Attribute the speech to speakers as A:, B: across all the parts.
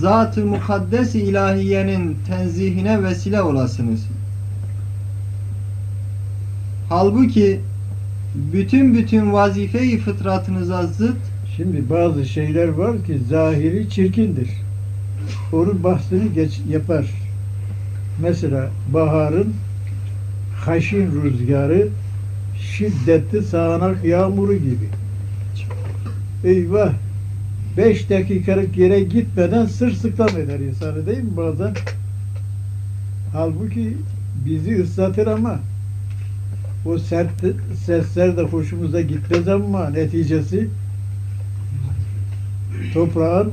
A: zat-ı mukaddes ilahiyenin tenzihine vesile olasınız. Halbuki bütün bütün vazife-i fıtratınıza zıt
B: Şimdi bazı şeyler var ki zahiri çirkindir. Onun bahsini geç yapar. Mesela baharın haşin rüzgarı şiddetli sağanak yağmuru gibi. Eyvah! Beş dakikalık yere gitmeden sırsıklam eder insanı değil mi bazen? Halbuki bizi ıslatır ama o sert sesler de hoşumuza gitmez ama neticesi toprağın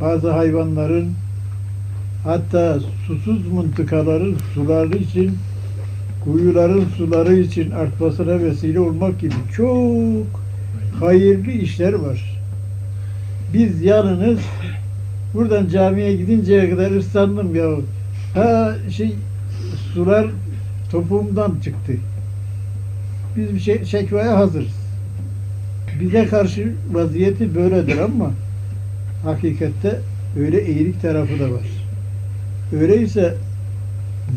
B: bazı hayvanların hatta susuz mıntıkaların suları için kuyuların suları için artmasına vesile olmak gibi çok hayırlı işler var. Biz yalnız buradan camiye gidinceye kadar ıslandım ya. Ha şey sular topuğumdan çıktı. Biz bir şey şekvaya hazırız. Bize karşı vaziyeti böyledir ama hakikatte öyle iyilik tarafı da var. Öyleyse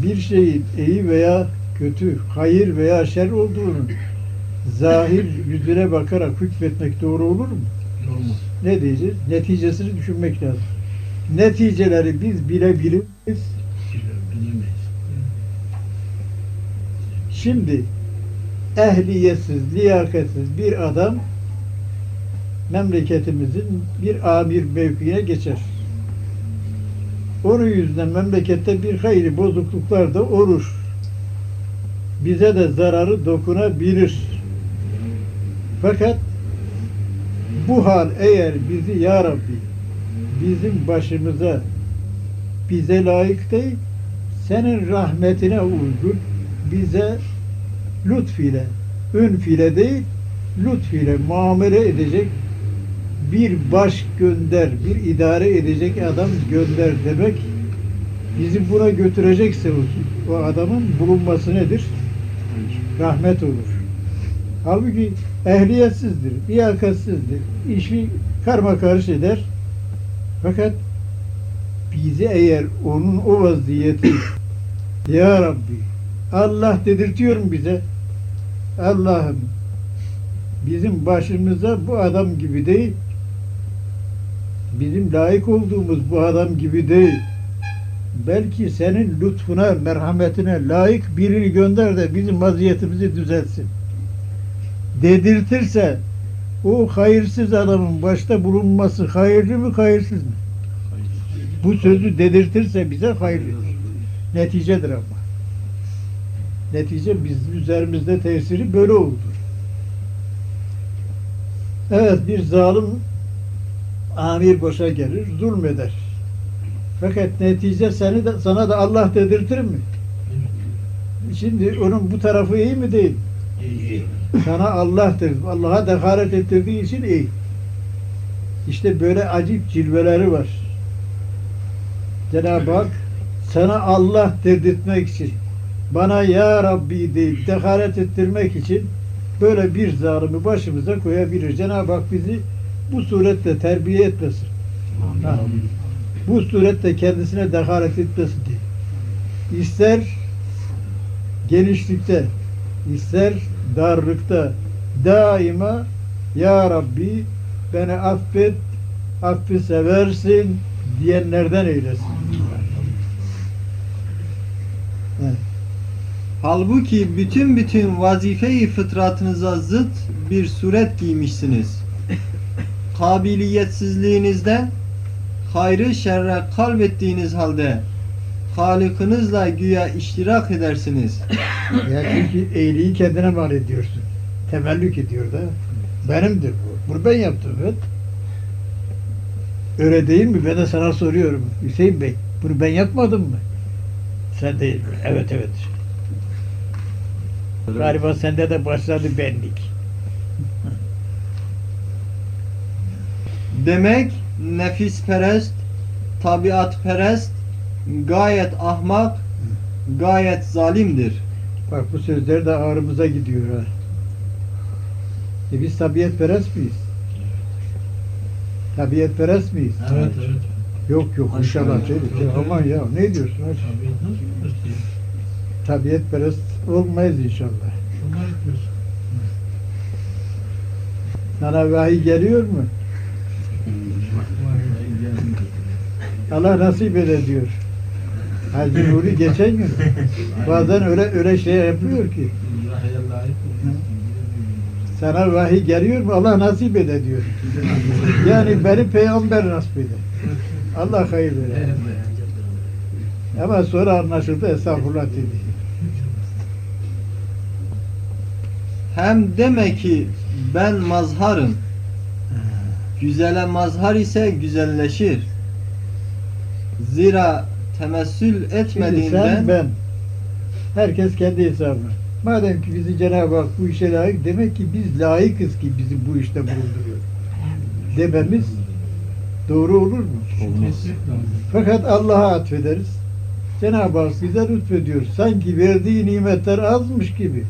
B: bir şeyin iyi veya kötü, hayır veya şer olduğunu zahir yüzüne bakarak hükmetmek doğru olur mu?
C: Olmaz.
B: Ne diyeceğiz? Neticesini düşünmek lazım. Neticeleri biz bilebiliriz.
C: Bilemeyiz.
B: Şimdi ehliyetsiz, liyakatsiz bir adam memleketimizin bir amir mevkiine geçer. Onun yüzünden memlekette bir hayli bozukluklar da olur. Bize de zararı dokunabilir. Fakat bu hal eğer bizi ya Rabbi bizim başımıza bize layık değil, senin rahmetine uygun bize lütfiyle, ünfiyle değil, lütfiyle muamele edecek bir baş gönder, bir idare edecek adam gönder demek bizi buna götürecekse o, o adamın bulunması nedir? Rahmet olur. Halbuki ehliyetsizdir, liyakatsizdir, işi karma karış eder. Fakat bizi eğer onun o vaziyeti Ya Rabbi Allah dedirtiyorum bize Allah'ım bizim başımıza bu adam gibi değil bizim layık olduğumuz bu adam gibi değil belki senin lütfuna, merhametine layık birini gönder de bizim vaziyetimizi düzelsin. Dedirtirse o hayırsız adamın başta bulunması hayırlı mı, hayırsız mı? Bu sözü dedirtirse bize hayırlıdır. Neticedir ama. Netice bizim üzerimizde tesiri böyle oldu. Evet bir zalim amir boşa gelir, zulmeder. Fakat netice seni de, sana da Allah dedirtir mi? Şimdi onun bu tarafı iyi mi değil?
C: İyi, iyi.
B: Sana Allah'tır. Allah'a dekaret ettirdiği için iyi. İşte böyle acip cilveleri var. Cenab-ı Hak sana Allah dedirtmek için bana ya Rabbi deyip dekaret ettirmek için böyle bir zalimi başımıza koyabilir. Cenab-ı Hak bizi bu surette terbiye etmesin. Ha. Bu surette kendisine dekaret etmesin diye. İster genişlikte, ister darlıkta daima Ya Rabbi beni affet, affı seversin diyenlerden eylesin.
A: Halbuki bütün bütün vazife-i fıtratınıza zıt bir suret giymişsiniz. Kabiliyetsizliğinizden hayrı şerre kalbettiğiniz halde Halıkınızla güya iştirak edersiniz.
B: Ya çünkü iyiliği kendine mal ediyorsun. Temellük ediyor da. Benimdir bu. Bunu ben yaptım evet. Öyle değil mi? Ben de sana soruyorum. Hüseyin Bey, bunu ben yapmadım mı? Sen de evet evet. Galiba sende de başladı benlik.
A: Demek nefisperest, tabiatperest, gayet ahmak, gayet zalimdir.
B: Bak bu sözler de ağrımıza gidiyor ha. E biz tabiatperest miyiz? Tabiatperest miyiz?
C: Evet evet.
B: Yok yok inşallah değil. Aman ya ne diyorsun? Tabiatperest olmayız inşallah. Sana vahiy geliyor mu? Allah nasip ede diyor. Hacı Nuri geçen gün bazen öyle öyle şey yapıyor ki sana vahiy geliyor mu Allah nasip ede diyor. Yani beni peygamber nasip eder. Allah hayır verir. Ama sonra anlaşıldı estağfurullah dedi.
A: Hem deme ki ben mazharım. Güzele mazhar ise güzelleşir. Zira temessül
B: Şimdi sen
A: etmediğinden
B: ben herkes kendi hesabına. Madem ki bizi Cenab-ı Hak bu işe layık demek ki biz layıkız ki bizi bu işte bulunduruyor. Dememiz doğru olur mu?
C: Lazım.
B: Fakat Allah'a atfederiz. Cenab-ı Hak bize lütfediyor. Sanki verdiği nimetler azmış gibi.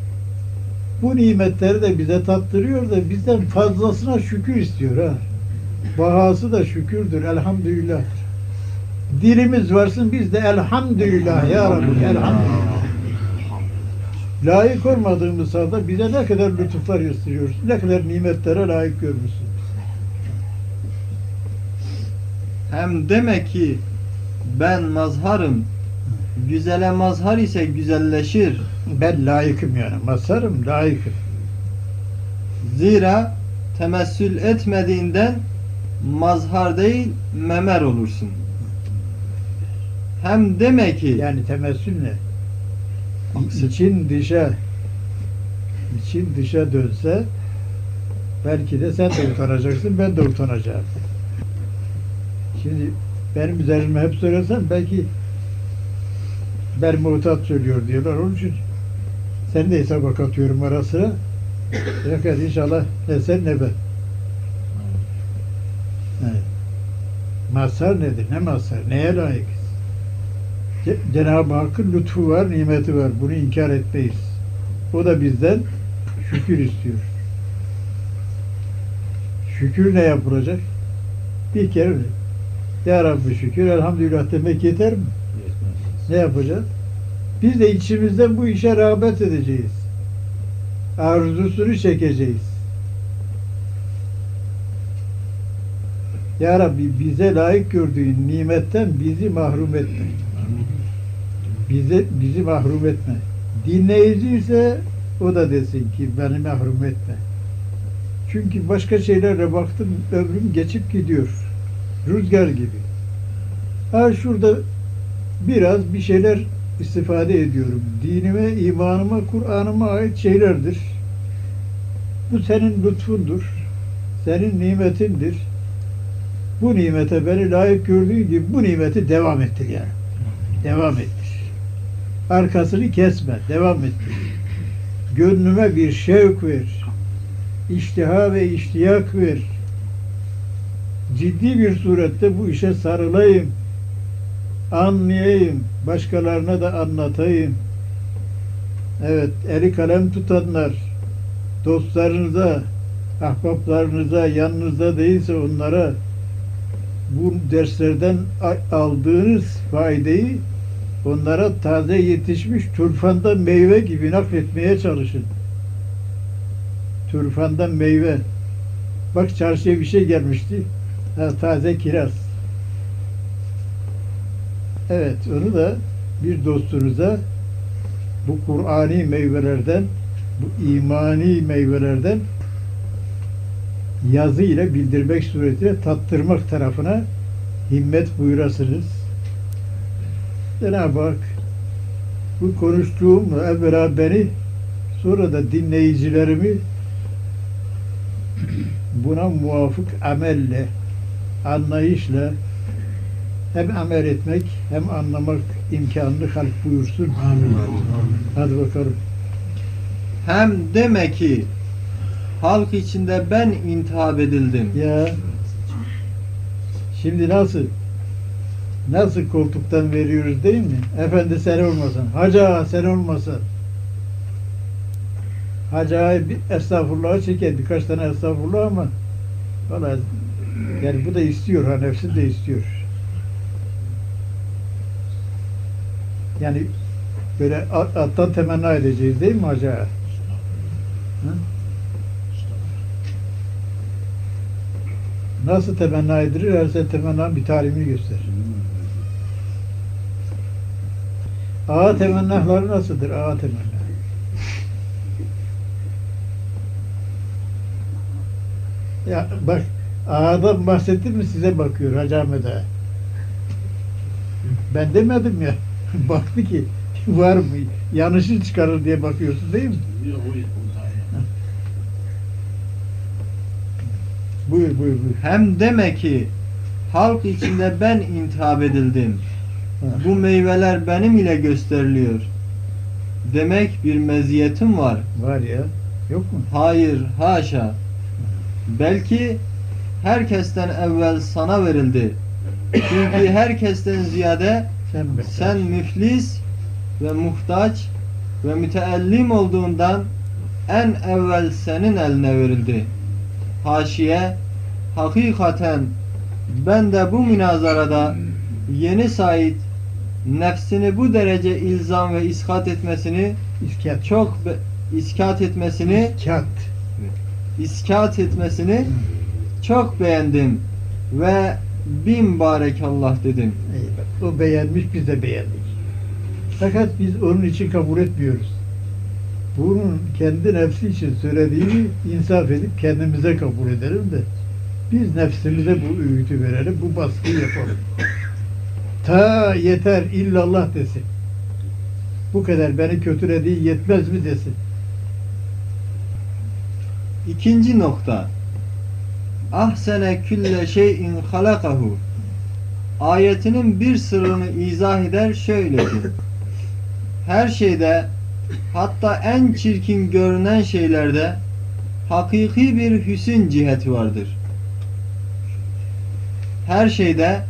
B: Bu nimetleri de bize tattırıyor da bizden fazlasına şükür istiyor ha. Bahası da şükürdür elhamdülillah. Dilimiz varsın biz de elhamdülillah ya Rabbi elhamdülillah. Layık olmadığımız halde bize ne kadar lütuflar gösteriyorsun, ne kadar nimetlere layık görmüşsün.
A: hem deme ki ben mazharım. Güzele mazhar ise güzelleşir.
B: Ben layıkım yani, masarım layıkım.
A: Zira temessül etmediğinden mazhar değil memer olursun. Hem deme ki
B: Yani temessül ne?
A: Aksi.
B: İçin dışa için dışa dönse belki de sen de utanacaksın, ben de utanacağım. Şimdi benim üzerime hep söylesem belki ben muhtat söylüyor diyorlar. Onun için seni de hesaba katıyorum ara sıra. Fakat inşallah ne sen ne ben. Evet. Mazhar nedir? Ne mazhar? Neye layıkız? Ce- Cenab-ı Hakk'ın lütfu var, nimeti var. Bunu inkar etmeyiz. O da bizden şükür istiyor. Şükür ne yapılacak? Bir kere? Ya Rabbi şükür, elhamdülillah demek yeter mi? Ne yapacağız? Biz de içimizden bu işe rağbet edeceğiz. Arzusunu çekeceğiz. Ya Rabbi bize layık gördüğün nimetten bizi mahrum etme. Bize, bizi mahrum etme. Dinleyici ise o da desin ki beni mahrum etme. Çünkü başka şeylerle baktım ömrüm geçip gidiyor. Rüzgar gibi. Ha şurada biraz bir şeyler istifade ediyorum. Dinime, imanıma, Kur'an'ıma ait şeylerdir. Bu senin lütfundur. Senin nimetindir. Bu nimete beni layık gördüğün gibi bu nimeti devam ettir yani. Devam ettir. Arkasını kesme, devam ettir. Gönlüme bir şevk ver. İştiha ve iştiyak ver. Ciddi bir surette bu işe sarılayım. Anlayayım. Başkalarına da anlatayım. Evet, eli kalem tutanlar, dostlarınıza, ahbaplarınıza, yanınızda değilse onlara bu derslerden aldığınız faydayı onlara taze yetişmiş turfanda meyve gibi nakletmeye çalışın. Turfandan meyve. Bak çarşıya bir şey gelmişti. Ha, taze kiraz. Evet, onu da bir dostunuza bu Kur'ani meyvelerden, bu imani meyvelerden yazı ile bildirmek suretiyle tattırmak tarafına himmet buyurasınız. Cenab-ı Hak bu konuştuğum evvela beni sonra da dinleyicilerimi buna muvafık amelle, anlayışla hem amel etmek hem anlamak imkanını halk buyursun.
C: Amin.
B: Hadi bakalım.
A: hem deme ki halk içinde ben intihap edildim.
B: Ya şimdi nasıl? Nasıl koltuktan veriyoruz değil mi? Efendi sen olmasan, hacı ağa sen olmasan. Hacı ağa bir estağfurullah çeker, birkaç tane estağfurullah ama valla Yani bu da istiyor, ha nefsin de istiyor. Yani böyle at- attan temenna edeceğiz değil mi acaba? Hı? Nasıl temenna edilir? Her sen temennanın bir talimini göster. Ağa temennahları nasıldır? Ağa temenna. Ya bak ağadan bahsettim mi size bakıyor Hacı Ahmet Ağa. Ben demedim ya. Baktı ki var mı? Yanlışı çıkarır diye bakıyorsun değil mi? Buyur buyur buyur.
A: Hem deme ki halk içinde ben intihap edildim. Bu meyveler benim ile gösteriliyor. Demek bir meziyetim var.
B: Var ya. Yok mu?
A: Hayır, haşa. Belki herkesten evvel sana verildi. Çünkü herkesten ziyade
B: Sen
A: sen müflis ve muhtaç ve müteellim olduğundan en evvel senin eline verildi. Haşiye, hakikaten ben de bu münazarada yeni Said nefsini bu derece ilzam ve iskat etmesini
B: İskat.
A: çok iskat etmesini
B: İskat.
A: iskat etmesini çok beğendim ve bin barekallah dedim.
B: Eyvallah. O beğenmiş biz de beğendik. Fakat biz onun için kabul etmiyoruz. Bunun kendi nefsi için söylediğini insaf edip kendimize kabul edelim de biz nefsimize bu öğütü verelim, bu baskıyı yapalım. Ta yeter illallah desin. Bu kadar beni kötülediği yetmez mi desin.
A: İkinci nokta. Ahsene külle şeyin halakahu. Ayetinin bir sırrını izah eder şöyle ki. Her şeyde hatta en çirkin görünen şeylerde hakiki bir hüsün ciheti vardır. Her şeyde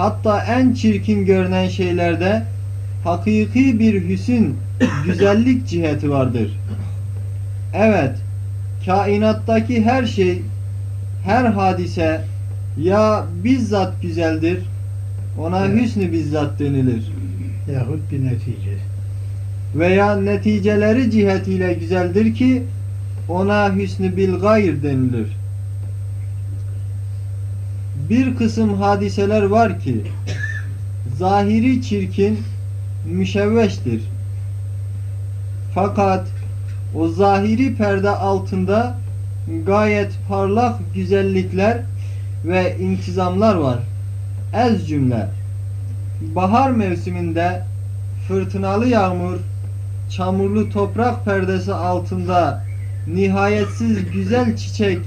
A: hatta en çirkin görünen şeylerde hakiki bir hüsün, güzellik ciheti vardır. Evet, kainattaki her şey, her hadise ya bizzat güzeldir, ona
B: Evet.
A: hüsnü bizzat denilir.
B: Yahut bir netice.
A: Veya neticeleri cihetiyle güzeldir ki ona hüsnü bil gayr denilir. Bir kısım hadiseler var ki zahiri çirkin, müşevveştir. Fakat o zahiri perde altında gayet parlak güzellikler ve intizamlar var. Ez cümle. Bahar mevsiminde fırtınalı yağmur, çamurlu toprak perdesi altında nihayetsiz güzel çiçek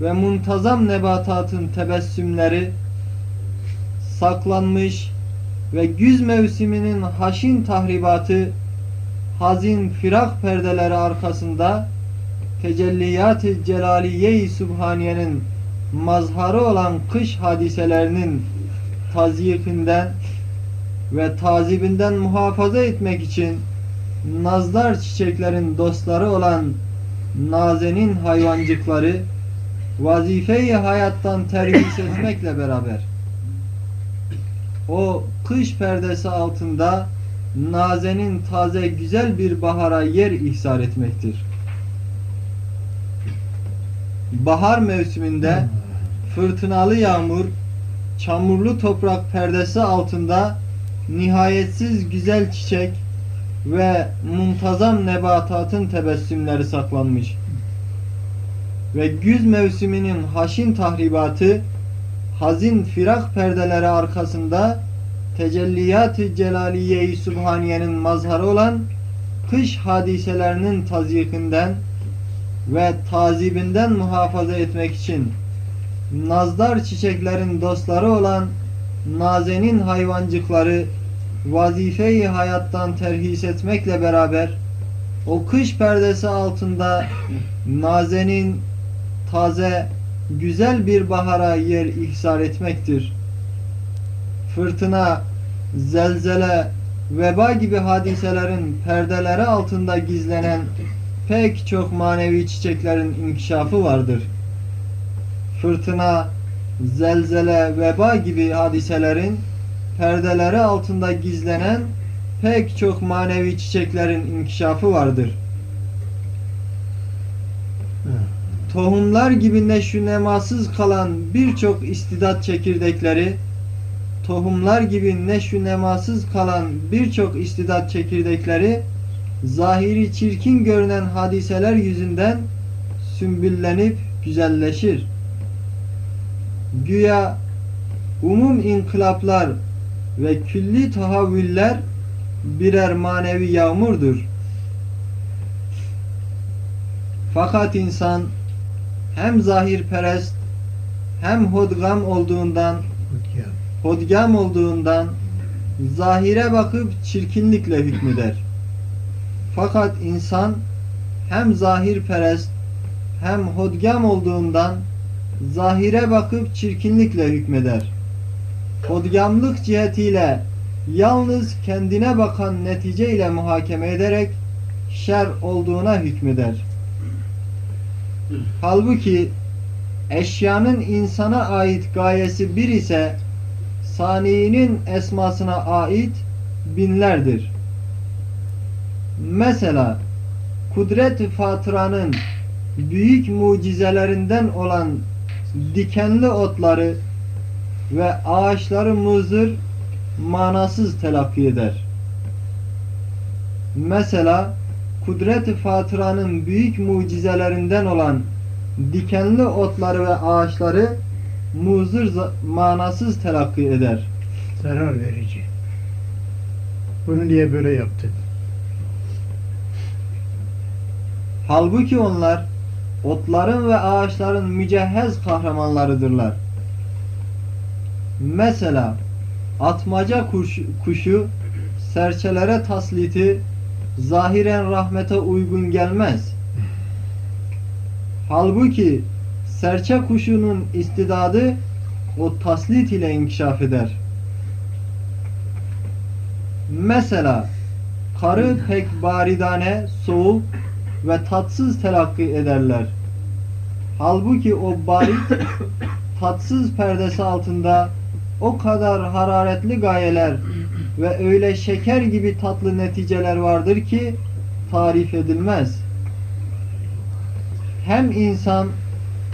A: ve muntazam nebatatın tebessümleri saklanmış ve güz mevsiminin haşin tahribatı hazin firak perdeleri arkasında tecelliyat-ı celaliye-i subhaniyenin mazharı olan kış hadiselerinin tazyikinden ve tazibinden muhafaza etmek için nazlar çiçeklerin dostları olan nazenin hayvancıkları vazifeyi hayattan terhis etmekle beraber o kış perdesi altında nazenin taze güzel bir bahara yer ihsar etmektir. Bahar mevsiminde fırtınalı yağmur, çamurlu toprak perdesi altında nihayetsiz güzel çiçek ve muntazam nebatatın tebessümleri saklanmış. Ve güz mevsiminin haşin tahribatı hazin firak perdeleri arkasında tecelliyat-ı celaliye-i subhaniyenin mazharı olan kış hadiselerinin tazyikinden ve tazibinden muhafaza etmek için nazdar çiçeklerin dostları olan nazenin hayvancıkları vazifeyi hayattan terhis etmekle beraber o kış perdesi altında nazenin taze güzel bir bahara yer ihsar etmektir. Fırtına, zelzele, veba gibi hadiselerin perdeleri altında gizlenen pek çok manevi çiçeklerin inkişafı vardır. Fırtına, zelzele, veba gibi hadiselerin perdeleri altında gizlenen pek çok manevi çiçeklerin inkişafı vardır. Tohumlar gibi neşü nemasız kalan birçok istidat çekirdekleri, tohumlar gibi neşü nemasız kalan birçok istidat çekirdekleri, zahiri çirkin görünen hadiseler yüzünden sümbüllenip güzelleşir. Güya umum inkılaplar ve külli tahavvüller birer manevi yağmurdur. Fakat insan hem zahirperest hem hodgam olduğundan hodgam olduğundan zahire bakıp çirkinlikle hükmeder. Fakat insan hem zahirperest hem hodgam olduğundan zahire bakıp çirkinlikle hükmeder. Hodgamlık cihetiyle yalnız kendine bakan netice ile muhakeme ederek şer olduğuna hükmeder. Halbuki eşyanın insana ait gayesi bir ise saniinin esmasına ait binlerdir. Mesela kudret-i fatıranın büyük mucizelerinden olan dikenli otları ve ağaçları muzır manasız telakki eder. Mesela kudret-i fatıranın büyük mucizelerinden olan dikenli otları ve ağaçları muzır manasız telakki eder.
B: Zarar verici. Bunu niye böyle yaptın?
A: Halbuki onlar otların ve ağaçların mücehhez kahramanlarıdırlar. Mesela atmaca kuşu, kuşu serçelere tasliti zahiren rahmete uygun gelmez. Halbuki serçe kuşunun istidadı o taslit ile inkişaf eder. Mesela karı pek baridane, soğuk ve tatsız telakki ederler. Halbuki o barit, tatsız perdesi altında o kadar hararetli gayeler ve öyle şeker gibi tatlı neticeler vardır ki tarif edilmez. Hem insan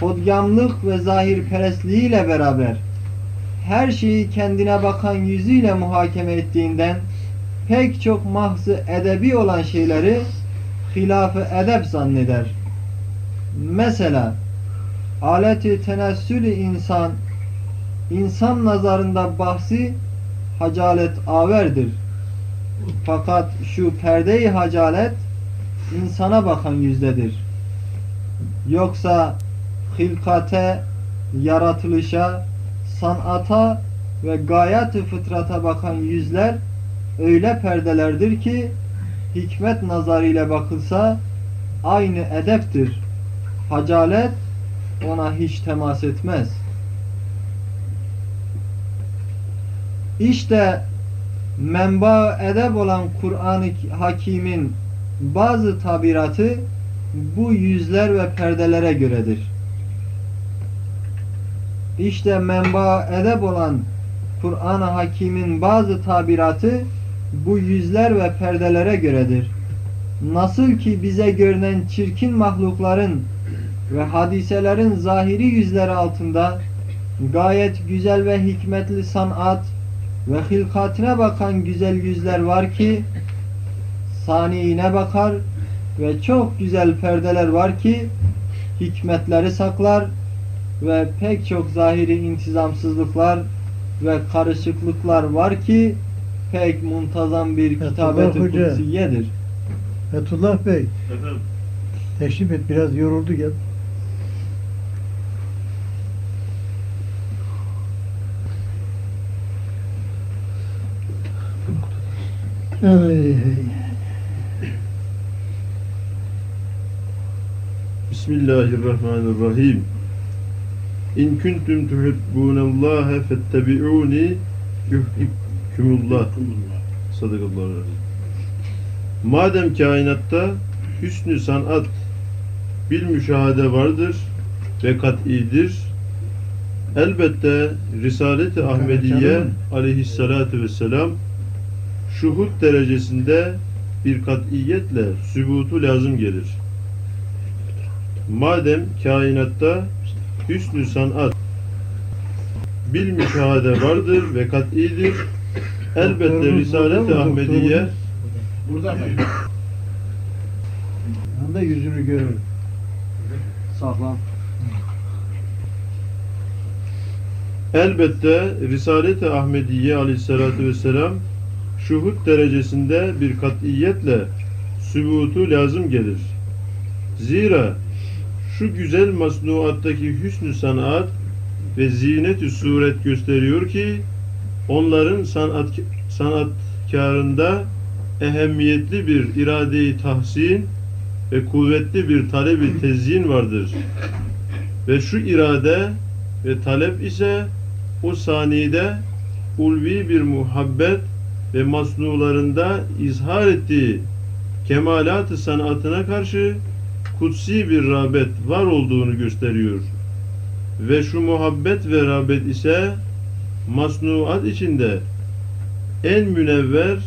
A: hodgamlık ve zahirperestliğiyle beraber her şeyi kendine bakan yüzüyle muhakeme ettiğinden pek çok mahzı edebi olan şeyleri hilafı edep zanneder. Mesela aleti tenessülü insan insan nazarında bahsi hacalet averdir. Fakat şu perde-i hacalet insana bakan yüzdedir. Yoksa hilkate, yaratılışa, sanata ve gayet-i fıtrata bakan yüzler öyle perdelerdir ki hikmet nazarıyla bakılsa aynı edeptir. Hacalet ona hiç temas etmez. İşte menba edep olan Kur'an-ı Hakim'in bazı tabiratı bu yüzler ve perdelere göredir. İşte menba edep olan Kur'an-ı Hakim'in bazı tabiratı bu yüzler ve perdelere göredir. Nasıl ki bize görünen çirkin mahlukların ve hadiselerin zahiri yüzleri altında gayet güzel ve hikmetli sanat ve hilkatine bakan güzel yüzler var ki saniine bakar ve çok güzel perdeler var ki hikmetleri saklar ve pek çok zahiri intizamsızlıklar ve karışıklıklar var ki pek muntazam bir kitabet-i kutsiyedir.
B: Fethullah Bey
D: Efendim,
B: teşrif et biraz yoruldu gel. Ay,
D: Bismillahirrahmanirrahim. İn kuntum tuhibbunallaha fettebi'uni yuhibbukumullah. Sadakallahu aleyhi. Madem kainatta hüsnü sanat bir müşahede vardır ve kat'idir. Elbette Risalet-i Ahmediye aleyhissalatu vesselam şuhud derecesinde bir katiyetle sübutu lazım gelir. Madem kainatta hüsnü sanat bil müşahede vardır ve kat'idir. Elbette Risalet-i? Ahmediye?
C: Burada mı?
B: Anda yüzünü görürüm.
A: Sağlam.
D: Elbette Risalet-i Ahmediye aleyhissalatu vesselam şuhud derecesinde bir katiyetle sübutu lazım gelir. Zira şu güzel masnuattaki hüsnü sanat ve zinet-i suret gösteriyor ki onların sanat sanatkarında ehemmiyetli bir irade-i tahsin ve kuvvetli bir talebi tezyin vardır. Ve şu irade ve talep ise o saniyede ulvi bir muhabbet ve masnularında izhar ettiği kemalat-ı sanatına karşı kutsi bir rağbet var olduğunu gösteriyor. Ve şu muhabbet ve rağbet ise masnuat içinde en münevver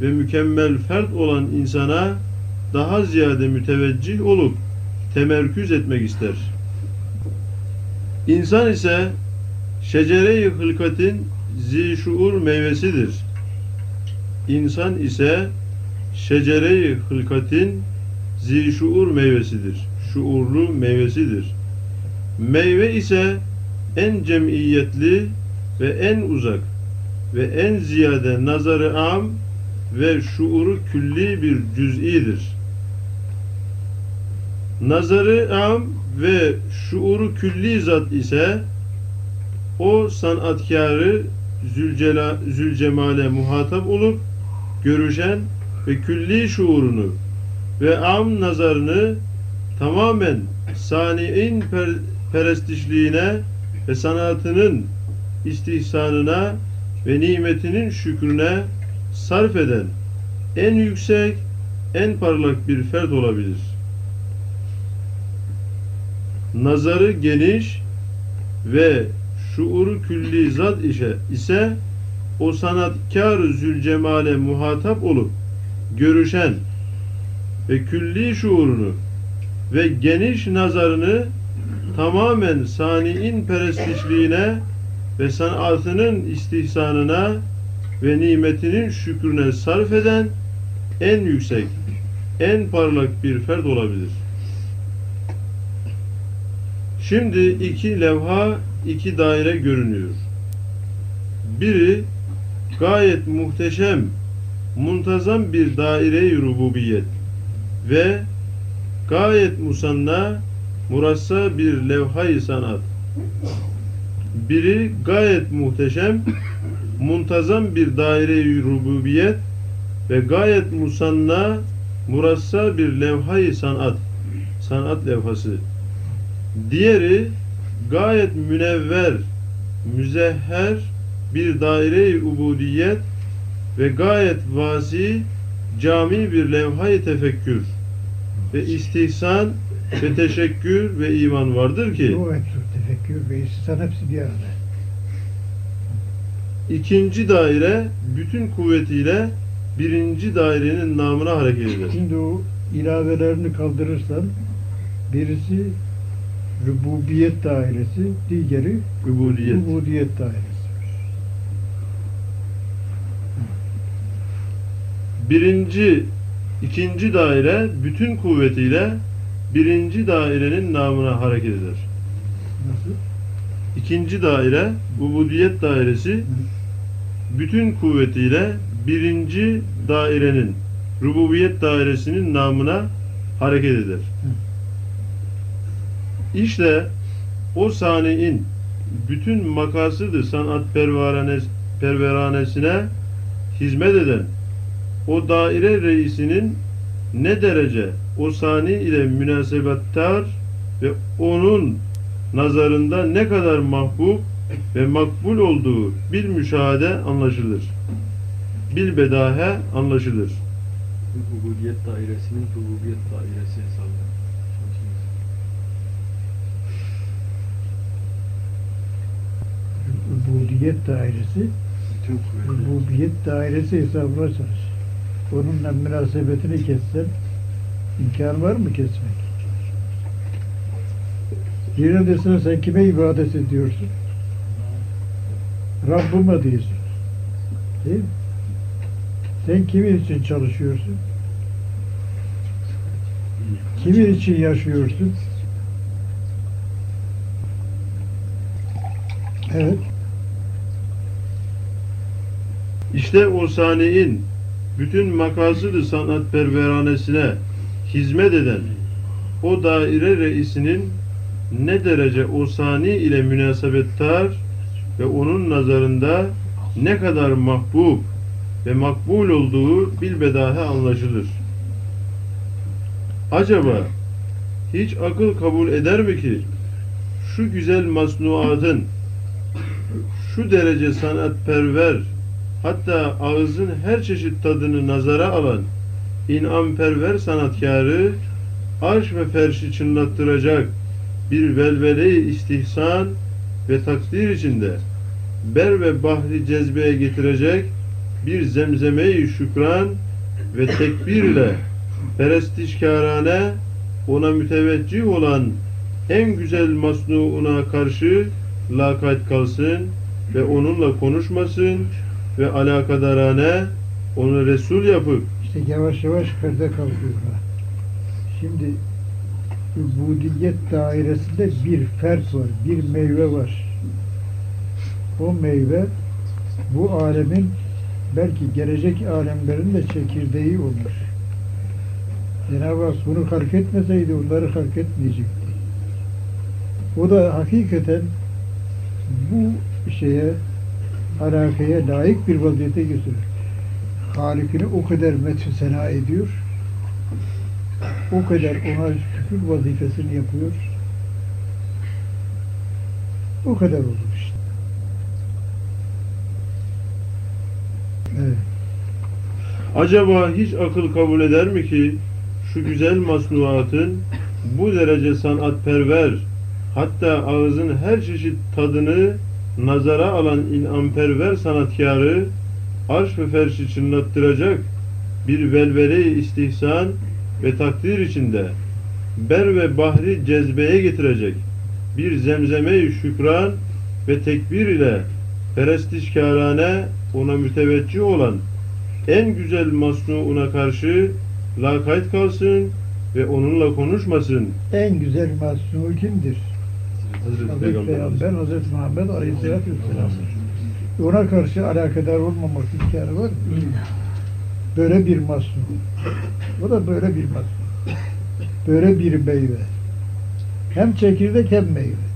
D: ve mükemmel fert olan insana daha ziyade müteveccih olup temerküz etmek ister. İnsan ise şecere-i hılkatin zişuur meyvesidir. İnsan ise şecere-i hılkatin zişuur meyvesidir. Şuurlu meyvesidir. Meyve ise en cemiyetli ve en uzak ve en ziyade nazarı am ve şuuru külli bir cüz'idir. Nazarı am ve şuuru külli zat ise o sanatkarı Zülcela, Zülcemal'e muhatap olup görüşen ve külli şuurunu ve am nazarını tamamen sani'in per, perestişliğine ve sanatının istihsanına ve nimetinin şükrüne sarf eden en yüksek, en parlak bir fert olabilir. Nazarı geniş ve şuuru külli zat ise o sanatkar Zülcemal'e muhatap olup görüşen ve külli şuurunu ve geniş nazarını tamamen sani'in perestişliğine ve sanatının istihsanına ve nimetinin şükrüne sarf eden en yüksek, en parlak bir fert olabilir. Şimdi iki levha, iki daire görünüyor. Biri gayet muhteşem, muntazam bir daire-i rububiyet ve gayet musanna, murassa bir levha-i sanat. Biri gayet muhteşem, muntazam bir daire-i rububiyet ve gayet musanna, murassa bir levha-i sanat. Sanat levhası. Diğeri gayet münevver, müzehher bir daire-i ubudiyet ve gayet vasi, cami bir levha-i tefekkür ve istihsan ve teşekkür ve iman vardır ki
B: O eksik tefekkür ve istisna hepsi bir arada.
D: ikinci daire bütün kuvvetiyle birinci dairenin namına hareket eder.
B: Şimdi o ilavelerini kaldırırsan birisi rububiyet dairesi, diğeri
D: Ubudiyet.
B: ubudiyet dairesi.
D: Birinci, ikinci daire bütün kuvvetiyle birinci dairenin namına hareket eder.
B: Nasıl?
D: İkinci daire, ubudiyet dairesi bütün kuvvetiyle birinci dairenin, rububiyet dairesinin namına hareket eder. İşte o sani'in bütün makasıdı sanat pervaranes, perveranesine hizmet eden o daire reisinin ne derece o sani ile münasebettar ve onun nazarında ne kadar mahbub ve makbul olduğu bir müşahede anlaşılır. Bil bedahe anlaşılır.
E: Rububiyet dairesinin rububiyet dairesi hesabı.
B: Ubudiyet dairesi, ubudiyet dairesi hesabına çalış. Onunla münasebetini kessen, imkan var mı kesmek? Birine desene sen kime ibadet ediyorsun? Rabbime diyorsun. Değil mi? Sen kimin için çalışıyorsun? Kimin için yaşıyorsun? Evet.
D: İşte o saniin bütün makasıdı sanatperveranesine hizmet eden o daire reisinin ne derece o sani ile münasebettar ve onun nazarında ne kadar mahbub ve makbul olduğu bilbedahe anlaşılır. Acaba hiç akıl kabul eder mi ki şu güzel masnuatın şu derece sanatperver hatta ağızın her çeşit tadını nazara alan inamperver sanatkarı arş ve ferşi çınlattıracak bir velvele-i istihsan ve takdir içinde ber ve bahri cezbeye getirecek bir zemzeme-i şükran ve tekbir ile perestişkarane ona müteveccih olan en güzel masnuuna karşı lakayt kalsın ve onunla konuşmasın ve alakadarane onu Resul yapıp
B: İşte yavaş yavaş perde kalkıyor. ha. Şimdi ubudiyet dairesinde bir fert var, bir meyve var. O meyve bu alemin belki gelecek alemlerin de çekirdeği olur. Cenab-ı Hak bunu fark etmeseydi onları fark etmeyecekti. O da hakikaten bu şeye alakaya layık bir vaziyete getirir. Halikini o kadar metü sena ediyor. O kadar ona şükür vazifesini yapıyor. O kadar olur işte. Evet.
D: Acaba hiç akıl kabul eder mi ki şu güzel masnuatın bu derece sanatperver hatta ağızın her çeşit tadını nazara alan inamperver sanatkarı arş ve ferşi çınlattıracak bir velvele istihsan ve takdir içinde ber ve bahri cezbeye getirecek bir zemzeme-i şükran ve tekbir ile perestişkarane ona müteveccih olan en güzel masnuuna karşı lakayt kalsın ve onunla konuşmasın.
B: En güzel masnu kimdir?
D: Hazreti Peygamber.
B: Hazreti Muhammed Aleyhisselatü Vesselam. Ona karşı alakadar olmamak imkanı var? Böyle bir masnu. O da böyle bir masnu. Böyle bir meyve. Hem çekirdek hem meyve.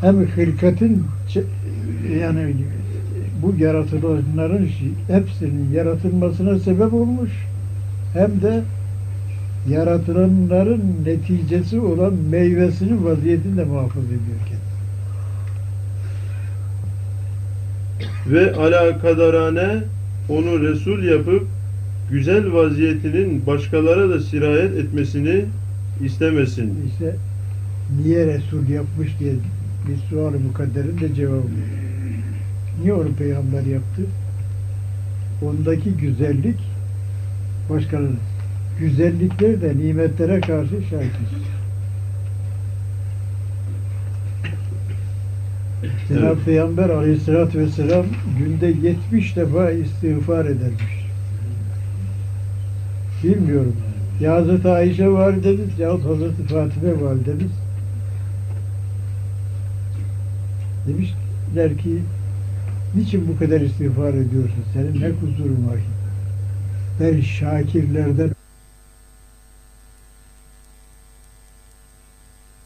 B: Hem hırkatın çe- yani bu yaratılanların hepsinin yaratılmasına sebep olmuş. Hem de yaratılanların neticesi olan meyvesinin vaziyetini de muhafaza ediyor kendisi.
D: Ve alakadarane onu Resul yapıp güzel vaziyetinin başkalara da sirayet etmesini istemesin.
B: İşte niye Resul yapmış diye bir sual-ı mukadderin de cevabı. Niye onu peygamber yaptı? Ondaki güzellik başkalarının. Güzellikler de nimetlere karşı şahittir. Cenab-ı
D: Evet.
B: Peygamber aleyhissalatü vesselam günde 70 defa istiğfar edermiş. Bilmiyorum. Ya Hazreti Ayşe validemiz yahut Hazreti Fatime validemiz demişler ki niçin bu kadar istiğfar ediyorsun? Senin ne kusurun var ki? Ben şakirlerden